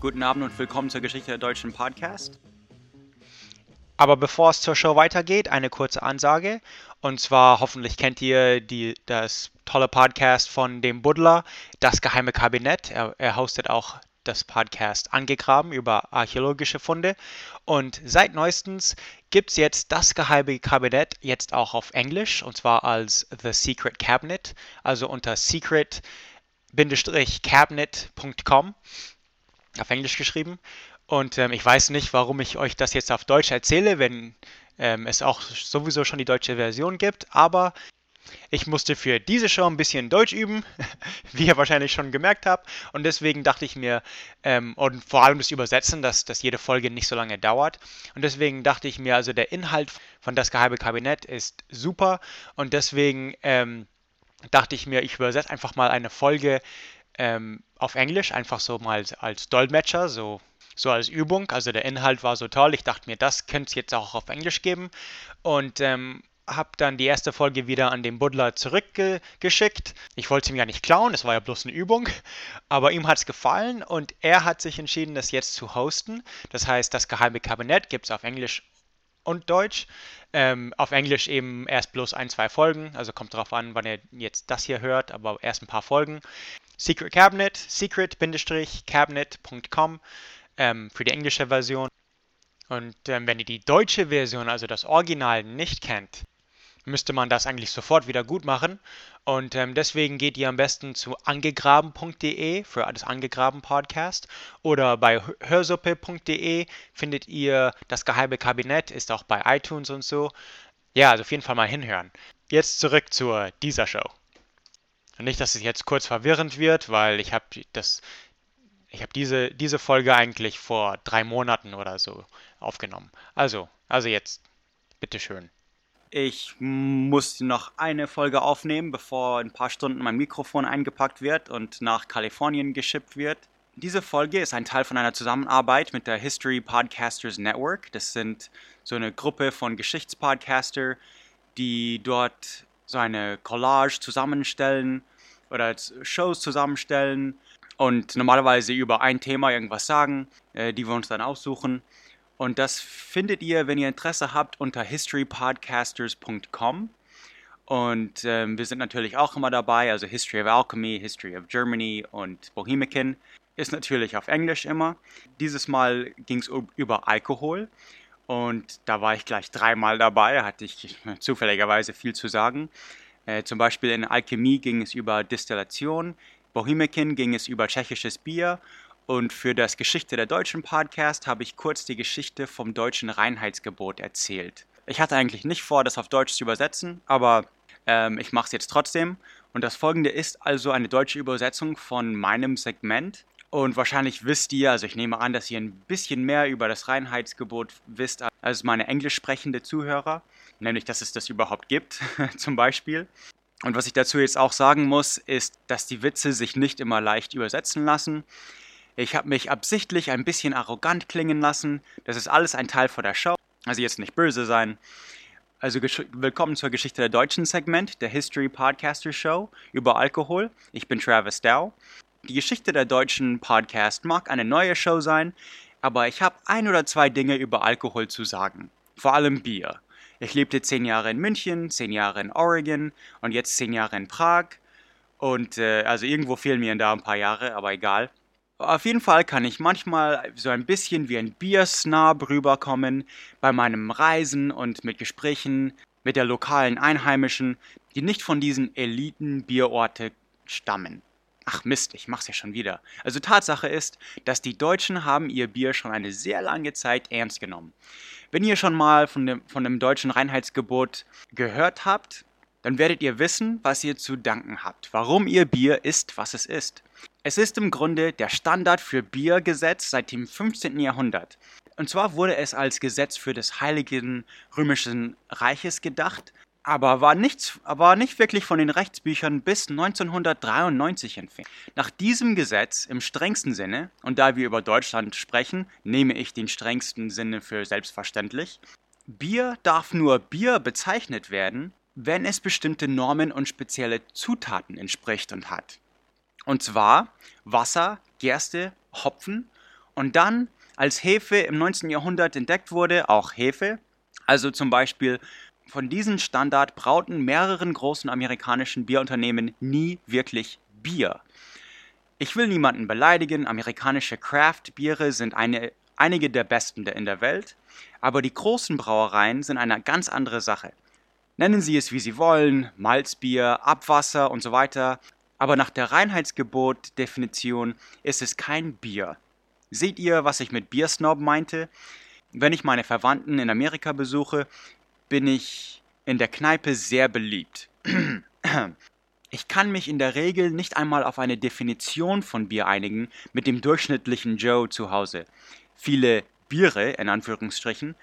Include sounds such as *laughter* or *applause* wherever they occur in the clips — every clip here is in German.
Guten Abend und willkommen zur Geschichte der deutschen Podcast. Aber bevor es zur Show weitergeht, eine kurze Ansage. Und zwar, hoffentlich kennt ihr die, das tolle Podcast von dem Buddler, Das Geheime Kabinett. Er, er hostet auch das Podcast Angegraben über archäologische Funde. Und seit neuestens gibt es jetzt das Geheime Kabinett jetzt auch auf Englisch und zwar als The Secret Cabinet, also unter secret-cabinet.com auf Englisch geschrieben. Und ähm, ich weiß nicht, warum ich euch das jetzt auf Deutsch erzähle, wenn ähm, es auch sowieso schon die deutsche Version gibt. Aber ich musste für diese Show ein bisschen Deutsch üben, *laughs* wie ihr wahrscheinlich schon gemerkt habt. Und deswegen dachte ich mir, ähm, und vor allem das Übersetzen, dass, dass jede Folge nicht so lange dauert. Und deswegen dachte ich mir, also der Inhalt von Das Geheime Kabinett ist super. Und deswegen ähm, dachte ich mir, ich übersetze einfach mal eine Folge ähm, auf Englisch, einfach so mal als Dolmetscher, so so als Übung. Also der Inhalt war so toll. Ich dachte mir, das könnte es jetzt auch auf Englisch geben. Und ähm, habe dann die erste Folge wieder an den Buddler zurückgeschickt. Ich wollte es ihm ja nicht klauen, es war ja bloß eine Übung. Aber ihm hat es gefallen und er hat sich entschieden, das jetzt zu hosten. Das heißt, das geheime Kabinett gibt es auf Englisch und Deutsch. Ähm, auf Englisch eben erst bloß ein, zwei Folgen. Also kommt drauf an, wann ihr jetzt das hier hört, aber erst ein paar Folgen. Secret Cabinet, secret-cabinet.com ähm, für die englische Version. Und ähm, wenn ihr die deutsche Version, also das Original, nicht kennt, müsste man das eigentlich sofort wieder gut machen. Und ähm, deswegen geht ihr am besten zu angegraben.de für das Angegraben Podcast oder bei hörsuppe.de findet ihr das geheime Kabinett, ist auch bei iTunes und so. Ja, also auf jeden Fall mal hinhören. Jetzt zurück zu dieser Show. Nicht, dass es jetzt kurz verwirrend wird, weil ich habe das diese, diese Folge eigentlich vor drei Monaten oder so aufgenommen. Also, also jetzt, bitteschön. Ich muss noch eine Folge aufnehmen, bevor in ein paar Stunden mein Mikrofon eingepackt wird und nach Kalifornien geschippt wird. Diese Folge ist ein Teil von einer Zusammenarbeit mit der History Podcasters Network. Das sind so eine Gruppe von Geschichtspodcaster, die dort so eine Collage zusammenstellen oder Shows zusammenstellen und normalerweise über ein Thema irgendwas sagen, äh, die wir uns dann aussuchen. Und das findet ihr, wenn ihr Interesse habt, unter historypodcasters.com. Und ähm, wir sind natürlich auch immer dabei, also History of Alchemy, History of Germany und Bohemican ist natürlich auf Englisch immer. Dieses Mal ging es über Alkohol und da war ich gleich dreimal dabei, hatte ich zufälligerweise viel zu sagen. Äh, zum Beispiel in Alchemie ging es über Distillation, Bohemican ging es über tschechisches Bier und für das Geschichte der Deutschen Podcast habe ich kurz die Geschichte vom deutschen Reinheitsgebot erzählt. Ich hatte eigentlich nicht vor, das auf Deutsch zu übersetzen, aber ähm, ich mache es jetzt trotzdem. Und das folgende ist also eine deutsche Übersetzung von meinem Segment. Und wahrscheinlich wisst ihr, also ich nehme an, dass ihr ein bisschen mehr über das Reinheitsgebot wisst als meine englisch sprechende Zuhörer. Nämlich, dass es das überhaupt gibt, *laughs* zum Beispiel. Und was ich dazu jetzt auch sagen muss, ist, dass die Witze sich nicht immer leicht übersetzen lassen. Ich habe mich absichtlich ein bisschen arrogant klingen lassen. Das ist alles ein Teil von der Show. Also jetzt nicht böse sein. Also willkommen zur Geschichte der deutschen Segment der History Podcaster Show über Alkohol. Ich bin Travis Dow. Die Geschichte der deutschen Podcast mag eine neue Show sein, aber ich habe ein oder zwei Dinge über Alkohol zu sagen. Vor allem Bier. Ich lebte zehn Jahre in München, zehn Jahre in Oregon und jetzt zehn Jahre in Prag. Und äh, also irgendwo fehlen mir da ein paar Jahre, aber egal. Auf jeden Fall kann ich manchmal so ein bisschen wie ein Biersnab rüberkommen bei meinem Reisen und mit Gesprächen mit der lokalen Einheimischen, die nicht von diesen Eliten-Bierorte stammen. Ach Mist, ich mach's ja schon wieder. Also Tatsache ist, dass die Deutschen haben ihr Bier schon eine sehr lange Zeit ernst genommen. Wenn ihr schon mal von dem, von dem deutschen Reinheitsgebot gehört habt, dann werdet ihr wissen, was ihr zu danken habt, warum ihr Bier ist, was es ist. Es ist im Grunde der Standard für Biergesetz seit dem 15. Jahrhundert. Und zwar wurde es als Gesetz für des Heiligen Römischen Reiches gedacht, aber war, nichts, war nicht wirklich von den Rechtsbüchern bis 1993 entfernt. Nach diesem Gesetz im strengsten Sinne, und da wir über Deutschland sprechen, nehme ich den strengsten Sinne für selbstverständlich, Bier darf nur Bier bezeichnet werden, wenn es bestimmte Normen und spezielle Zutaten entspricht und hat. Und zwar Wasser, Gerste, Hopfen und dann, als Hefe im 19. Jahrhundert entdeckt wurde, auch Hefe, also zum Beispiel von diesem Standard brauten mehreren großen amerikanischen Bierunternehmen nie wirklich Bier. Ich will niemanden beleidigen, amerikanische Craft-Biere sind eine, einige der besten in der Welt, aber die großen Brauereien sind eine ganz andere Sache. Nennen Sie es wie Sie wollen, Malzbier, Abwasser und so weiter, aber nach der Reinheitsgebot-Definition ist es kein Bier. Seht ihr, was ich mit Biersnob meinte? Wenn ich meine Verwandten in Amerika besuche, bin ich in der Kneipe sehr beliebt. *clears throat* Ich kann mich in der Regel nicht einmal auf eine Definition von Bier einigen mit dem durchschnittlichen Joe zu Hause. Viele Biere, in Anführungsstrichen,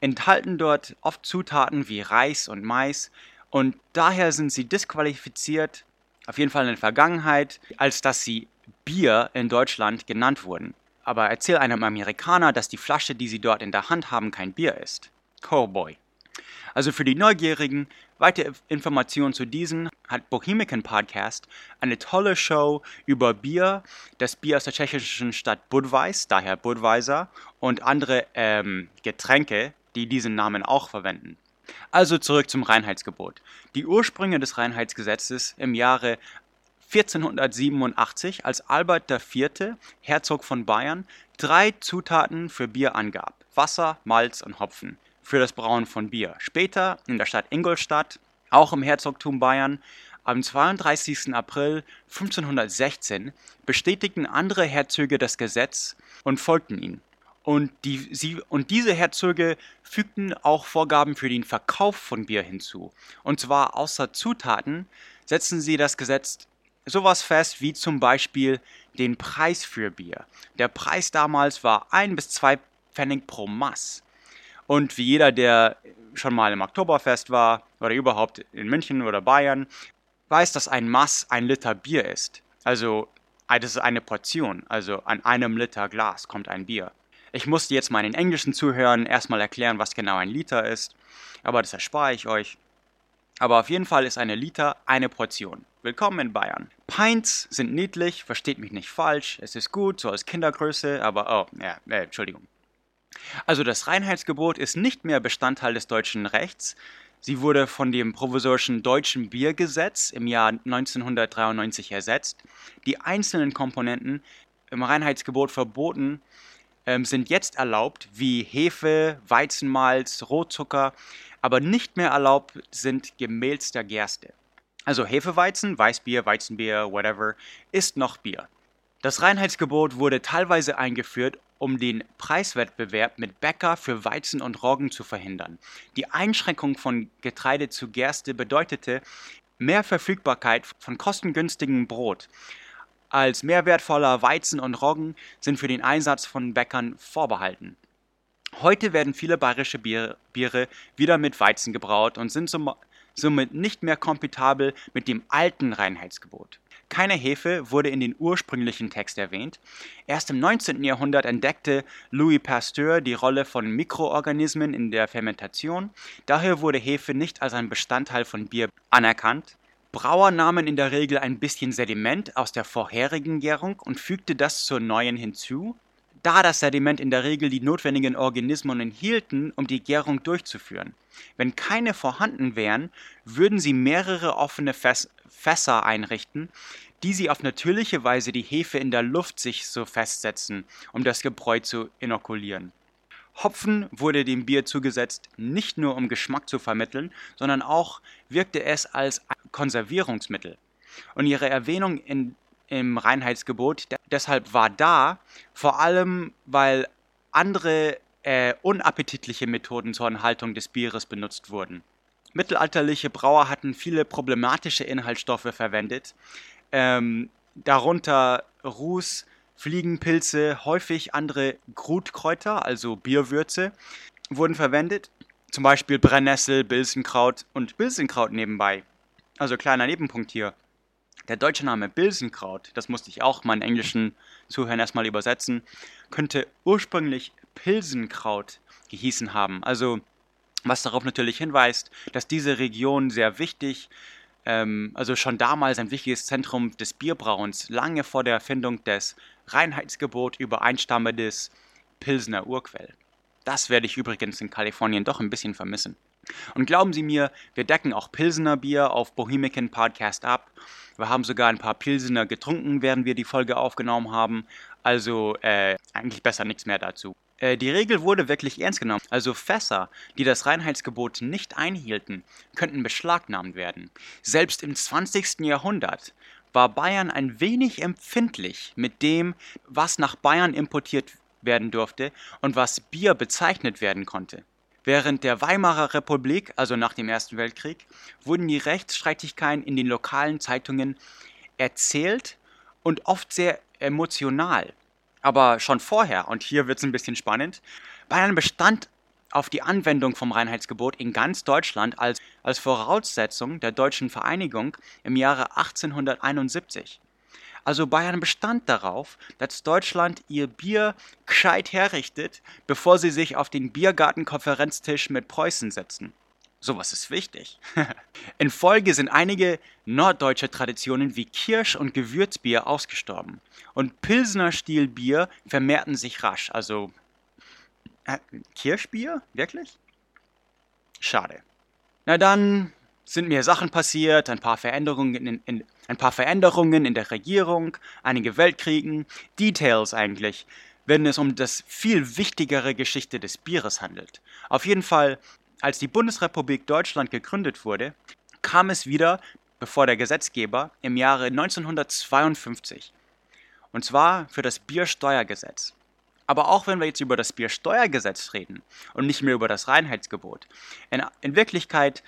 enthalten dort oft Zutaten wie Reis und Mais und daher sind sie disqualifiziert, auf jeden Fall in der Vergangenheit, als dass sie Bier in Deutschland genannt wurden. Aber erzähl einem Amerikaner, dass die Flasche, die sie dort in der Hand haben, kein Bier ist. Oh boy. Also für die Neugierigen, weitere Informationen zu diesen hat Bohemican Podcast eine tolle Show über Bier, das Bier aus der tschechischen Stadt Budweis, daher Budweiser, und andere ähm, Getränke, die diesen Namen auch verwenden. Also zurück zum Reinheitsgebot. Die Ursprünge des Reinheitsgesetzes im Jahre 1487, als Albert IV., Herzog von Bayern, drei Zutaten für Bier angab: Wasser, Malz und Hopfen für das Brauen von Bier. Später in der Stadt Ingolstadt, auch im Herzogtum Bayern, am 32. April 1516 bestätigten andere Herzöge das Gesetz und folgten ihm. Und, die, sie, und diese Herzöge fügten auch Vorgaben für den Verkauf von Bier hinzu. Und zwar außer Zutaten setzten sie das Gesetz sowas fest wie zum Beispiel den Preis für Bier. Der Preis damals war ein bis zwei Pfennig pro Maß. Und wie jeder, der schon mal im Oktoberfest war oder überhaupt in München oder Bayern, weiß, dass ein Maß ein Liter Bier ist. Also das ist eine Portion, also an einem Liter Glas kommt ein Bier. Ich musste jetzt meinen englischen Zuhörern erstmal erklären, was genau ein Liter ist, aber das erspare ich euch. Aber auf jeden Fall ist eine Liter eine Portion. Willkommen in Bayern. Pints sind niedlich, versteht mich nicht falsch, es ist gut, so als Kindergröße, aber oh, ja, äh, Entschuldigung. Also das Reinheitsgebot ist nicht mehr Bestandteil des deutschen Rechts. Sie wurde von dem provisorischen Deutschen Biergesetz im Jahr 1993 ersetzt. Die einzelnen Komponenten im Reinheitsgebot verboten ähm, sind jetzt erlaubt, wie Hefe, Weizenmalz, Rotzucker, aber nicht mehr erlaubt sind gemehlster Gerste. Also Hefeweizen, Weißbier, Weizenbier, whatever, ist noch Bier. Das Reinheitsgebot wurde teilweise eingeführt, um den Preiswettbewerb mit Bäcker für Weizen und Roggen zu verhindern. Die Einschränkung von Getreide zu Gerste bedeutete mehr Verfügbarkeit von kostengünstigem Brot. Als mehrwertvoller Weizen und Roggen sind für den Einsatz von Bäckern vorbehalten. Heute werden viele bayerische Bier, Biere wieder mit Weizen gebraut und sind somit nicht mehr kompetabel mit dem alten Reinheitsgebot. Keine Hefe wurde in den ursprünglichen Text erwähnt. Erst im 19. Jahrhundert entdeckte Louis Pasteur die Rolle von Mikroorganismen in der Fermentation. Daher wurde Hefe nicht als ein Bestandteil von Bier anerkannt. Brauer nahmen in der Regel ein bisschen Sediment aus der vorherigen Gärung und fügte das zur neuen hinzu, da das Sediment in der Regel die notwendigen Organismen enthielten, um die Gärung durchzuführen. Wenn keine vorhanden wären, würden sie mehrere offene Fäs Fässer einrichten, die sie auf natürliche Weise die Hefe in der Luft sich so festsetzen, um das Gebräu zu inokulieren. Hopfen wurde dem Bier zugesetzt, nicht nur um Geschmack zu vermitteln, sondern auch wirkte es als Konservierungsmittel. Und ihre Erwähnung in im Reinheitsgebot deshalb war da, vor allem weil andere äh, unappetitliche Methoden zur Enthaltung des Bieres benutzt wurden. Mittelalterliche Brauer hatten viele problematische Inhaltsstoffe verwendet, ähm, darunter Ruß, Fliegenpilze, häufig andere Grutkräuter, also Bierwürze, wurden verwendet. Zum Beispiel Brennnessel, Bilsenkraut und Bilsenkraut nebenbei. Also kleiner Nebenpunkt hier. Der deutsche Name Bilsenkraut, das musste ich auch meinen englischen Zuhörern erstmal übersetzen, könnte ursprünglich Pilsenkraut gehießen haben. Also was darauf natürlich hinweist, dass diese Region sehr wichtig, ähm, also schon damals ein wichtiges Zentrum des Bierbrauens, lange vor der Erfindung des Reinheitsgebot übereinstammendes Pilsner Urquell. Das werde ich übrigens in Kalifornien doch ein bisschen vermissen. Und glauben Sie mir, wir decken auch Pilsener Bier auf Bohemican Podcast ab. Wir haben sogar ein paar Pilsener getrunken, während wir die Folge aufgenommen haben. Also äh, eigentlich besser nichts mehr dazu. Äh, die Regel wurde wirklich ernst genommen. Also Fässer, die das Reinheitsgebot nicht einhielten, könnten beschlagnahmt werden. Selbst im 20. Jahrhundert war Bayern ein wenig empfindlich mit dem, was nach Bayern importiert werden durfte und was Bier bezeichnet werden konnte. Während der Weimarer Republik, also nach dem Ersten Weltkrieg, wurden die Rechtsstreitigkeiten in den lokalen Zeitungen erzählt und oft sehr emotional. Aber schon vorher, und hier wird es ein bisschen spannend, Bayern bestand auf die Anwendung vom Reinheitsgebot in ganz Deutschland als, als Voraussetzung der deutschen Vereinigung im Jahre 1871. Also Bayern bestand darauf, dass Deutschland ihr Bier gescheit herrichtet, bevor sie sich auf den Biergartenkonferenztisch mit Preußen setzen. Sowas ist wichtig. *laughs* In Folge sind einige norddeutsche Traditionen wie Kirsch- und Gewürzbier ausgestorben. Und Pilsner Stilbier vermehrten sich rasch. Also äh, Kirschbier? Wirklich? Schade. Na dann sind mir Sachen passiert, ein paar Veränderungen in, in, ein paar Veränderungen in der Regierung, einige Weltkriegen, Details eigentlich, wenn es um das viel wichtigere Geschichte des Bieres handelt. Auf jeden Fall, als die Bundesrepublik Deutschland gegründet wurde, kam es wieder, bevor der Gesetzgeber, im Jahre 1952. Und zwar für das Biersteuergesetz. Aber auch wenn wir jetzt über das Biersteuergesetz reden und nicht mehr über das Reinheitsgebot, in, in Wirklichkeit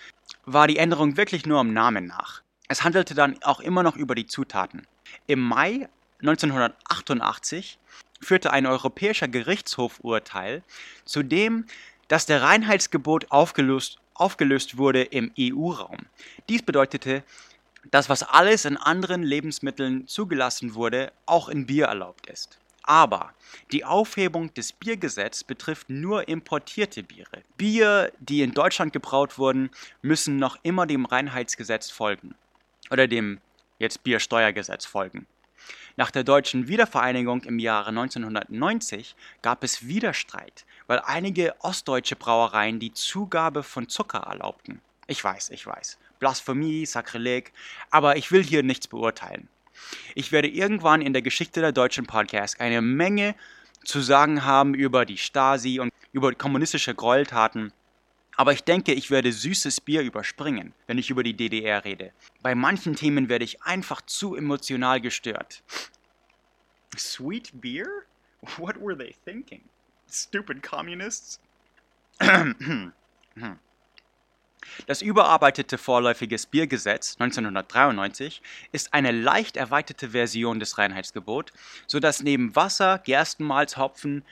war die Änderung wirklich nur am Namen nach. Es handelte dann auch immer noch über die Zutaten. Im Mai 1988 führte ein europäischer Gerichtshof Urteil, zu dem, dass der Reinheitsgebot aufgelöst, aufgelöst wurde im EU-Raum. Dies bedeutete, dass was alles in anderen Lebensmitteln zugelassen wurde, auch in Bier erlaubt ist. Aber die Aufhebung des Biergesetzes betrifft nur importierte Biere. Bier, die in Deutschland gebraut wurden, müssen noch immer dem Reinheitsgesetz folgen oder dem jetzt Biersteuergesetz folgen. Nach der deutschen Wiedervereinigung im Jahre 1990 gab es Widerstreit, weil einige ostdeutsche Brauereien die Zugabe von Zucker erlaubten. Ich weiß, ich weiß. Blasphemie, Sakrileg, aber ich will hier nichts beurteilen. Ich werde irgendwann in der Geschichte der deutschen Podcast eine Menge zu sagen haben über die Stasi und über kommunistische Gräueltaten aber ich denke, ich werde süßes Bier überspringen, wenn ich über die DDR rede. Bei manchen Themen werde ich einfach zu emotional gestört. Sweet beer? What were they thinking? Stupid communists? Das überarbeitete vorläufiges Biergesetz 1993 ist eine leicht erweiterte Version des Reinheitsgebots, sodass neben Wasser, Gerstenmalz, Hopfen,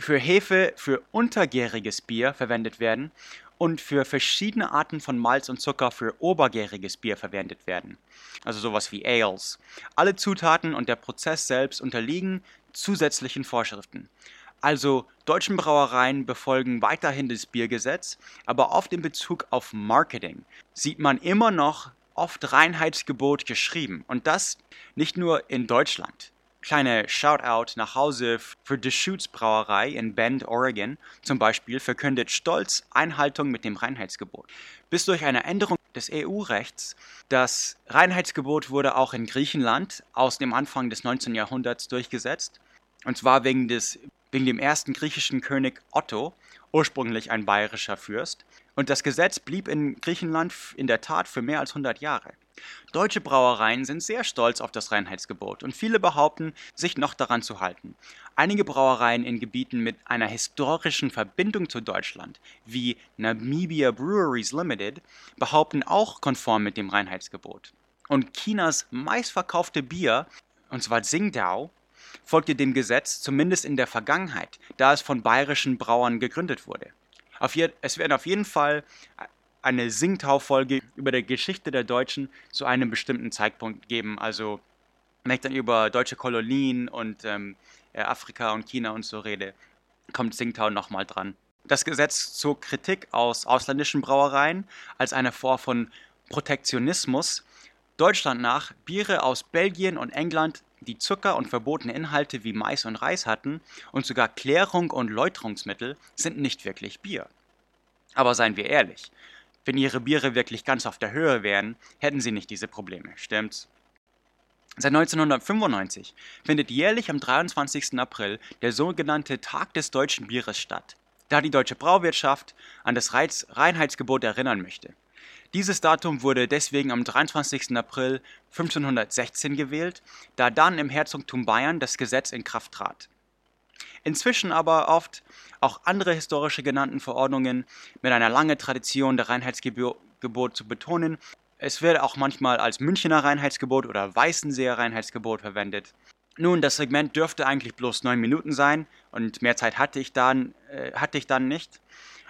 für Hefe für untergäriges Bier verwendet werden und für verschiedene Arten von Malz und Zucker für obergäriges Bier verwendet werden. Also sowas wie Ales. Alle Zutaten und der Prozess selbst unterliegen zusätzlichen Vorschriften. Also deutschen Brauereien befolgen weiterhin das Biergesetz, aber oft in Bezug auf Marketing sieht man immer noch oft Reinheitsgebot geschrieben. Und das nicht nur in Deutschland. Kleine Shoutout nach Hause für Deschutes Brauerei in Bend, Oregon zum Beispiel verkündet stolz Einhaltung mit dem Reinheitsgebot. Bis durch eine Änderung des EU-Rechts, das Reinheitsgebot wurde auch in Griechenland aus dem Anfang des 19. Jahrhunderts durchgesetzt. Und zwar wegen, des, wegen dem ersten griechischen König Otto ursprünglich ein bayerischer Fürst. Und das Gesetz blieb in Griechenland in der Tat für mehr als 100 Jahre. Deutsche Brauereien sind sehr stolz auf das Reinheitsgebot und viele behaupten, sich noch daran zu halten. Einige Brauereien in Gebieten mit einer historischen Verbindung zu Deutschland, wie Namibia Breweries Limited, behaupten auch konform mit dem Reinheitsgebot. Und Chinas meistverkaufte Bier, und zwar Tsingtao, folgte dem Gesetz zumindest in der Vergangenheit, da es von bayerischen Brauern gegründet wurde. Je, es werden auf jeden Fall eine Singtau-Folge über die Geschichte der Deutschen zu einem bestimmten Zeitpunkt geben. Also, wenn ich dann über deutsche Kolonien und ähm, äh, Afrika und China und so rede, kommt Singtau nochmal dran. Das Gesetz zog Kritik aus ausländischen Brauereien als eine Form von Protektionismus Deutschland nach, Biere aus Belgien und England, die Zucker und verbotene Inhalte wie Mais und Reis hatten und sogar Klärung und Läuterungsmittel, sind nicht wirklich Bier. Aber seien wir ehrlich, wenn ihre Biere wirklich ganz auf der Höhe wären, hätten sie nicht diese Probleme, stimmt's? Seit 1995 findet jährlich am 23. April der sogenannte Tag des deutschen Bieres statt, da die deutsche Brauwirtschaft an das Reinheitsgebot erinnern möchte. Dieses Datum wurde deswegen am 23. April 1516 gewählt, da dann im Herzogtum Bayern das Gesetz in Kraft trat. Inzwischen aber oft auch andere historische genannten Verordnungen mit einer langen Tradition der Reinheitsgebot zu betonen. Es wird auch manchmal als Münchener Reinheitsgebot oder Weißenseer Reinheitsgebot verwendet. Nun, das Segment dürfte eigentlich bloß neun Minuten sein und mehr Zeit hatte ich dann, äh, hatte ich dann nicht.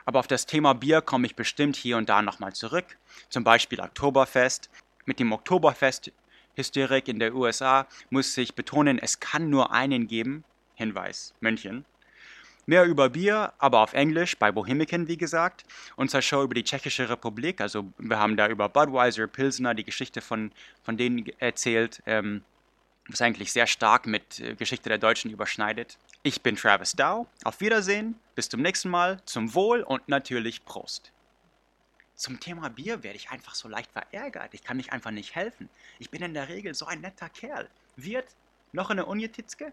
Aber auf das Thema Bier komme ich bestimmt hier und da nochmal zurück. Zum Beispiel Oktoberfest. Mit dem Oktoberfest-Hysterik in der USA muss ich betonen, es kann nur einen geben. Hinweis, München. Mehr über Bier, aber auf Englisch, bei Bohemican, wie gesagt. Unsere Show über die Tschechische Republik, also wir haben da über Budweiser, Pilsner, die Geschichte von, von denen erzählt, ähm, was eigentlich sehr stark mit äh, Geschichte der Deutschen überschneidet. Ich bin Travis Dow, auf Wiedersehen, bis zum nächsten Mal, zum Wohl und natürlich Prost. Zum Thema Bier werde ich einfach so leicht verärgert. Ich kann mich einfach nicht helfen. Ich bin in der Regel so ein netter Kerl. Wird noch eine Unjetitzke?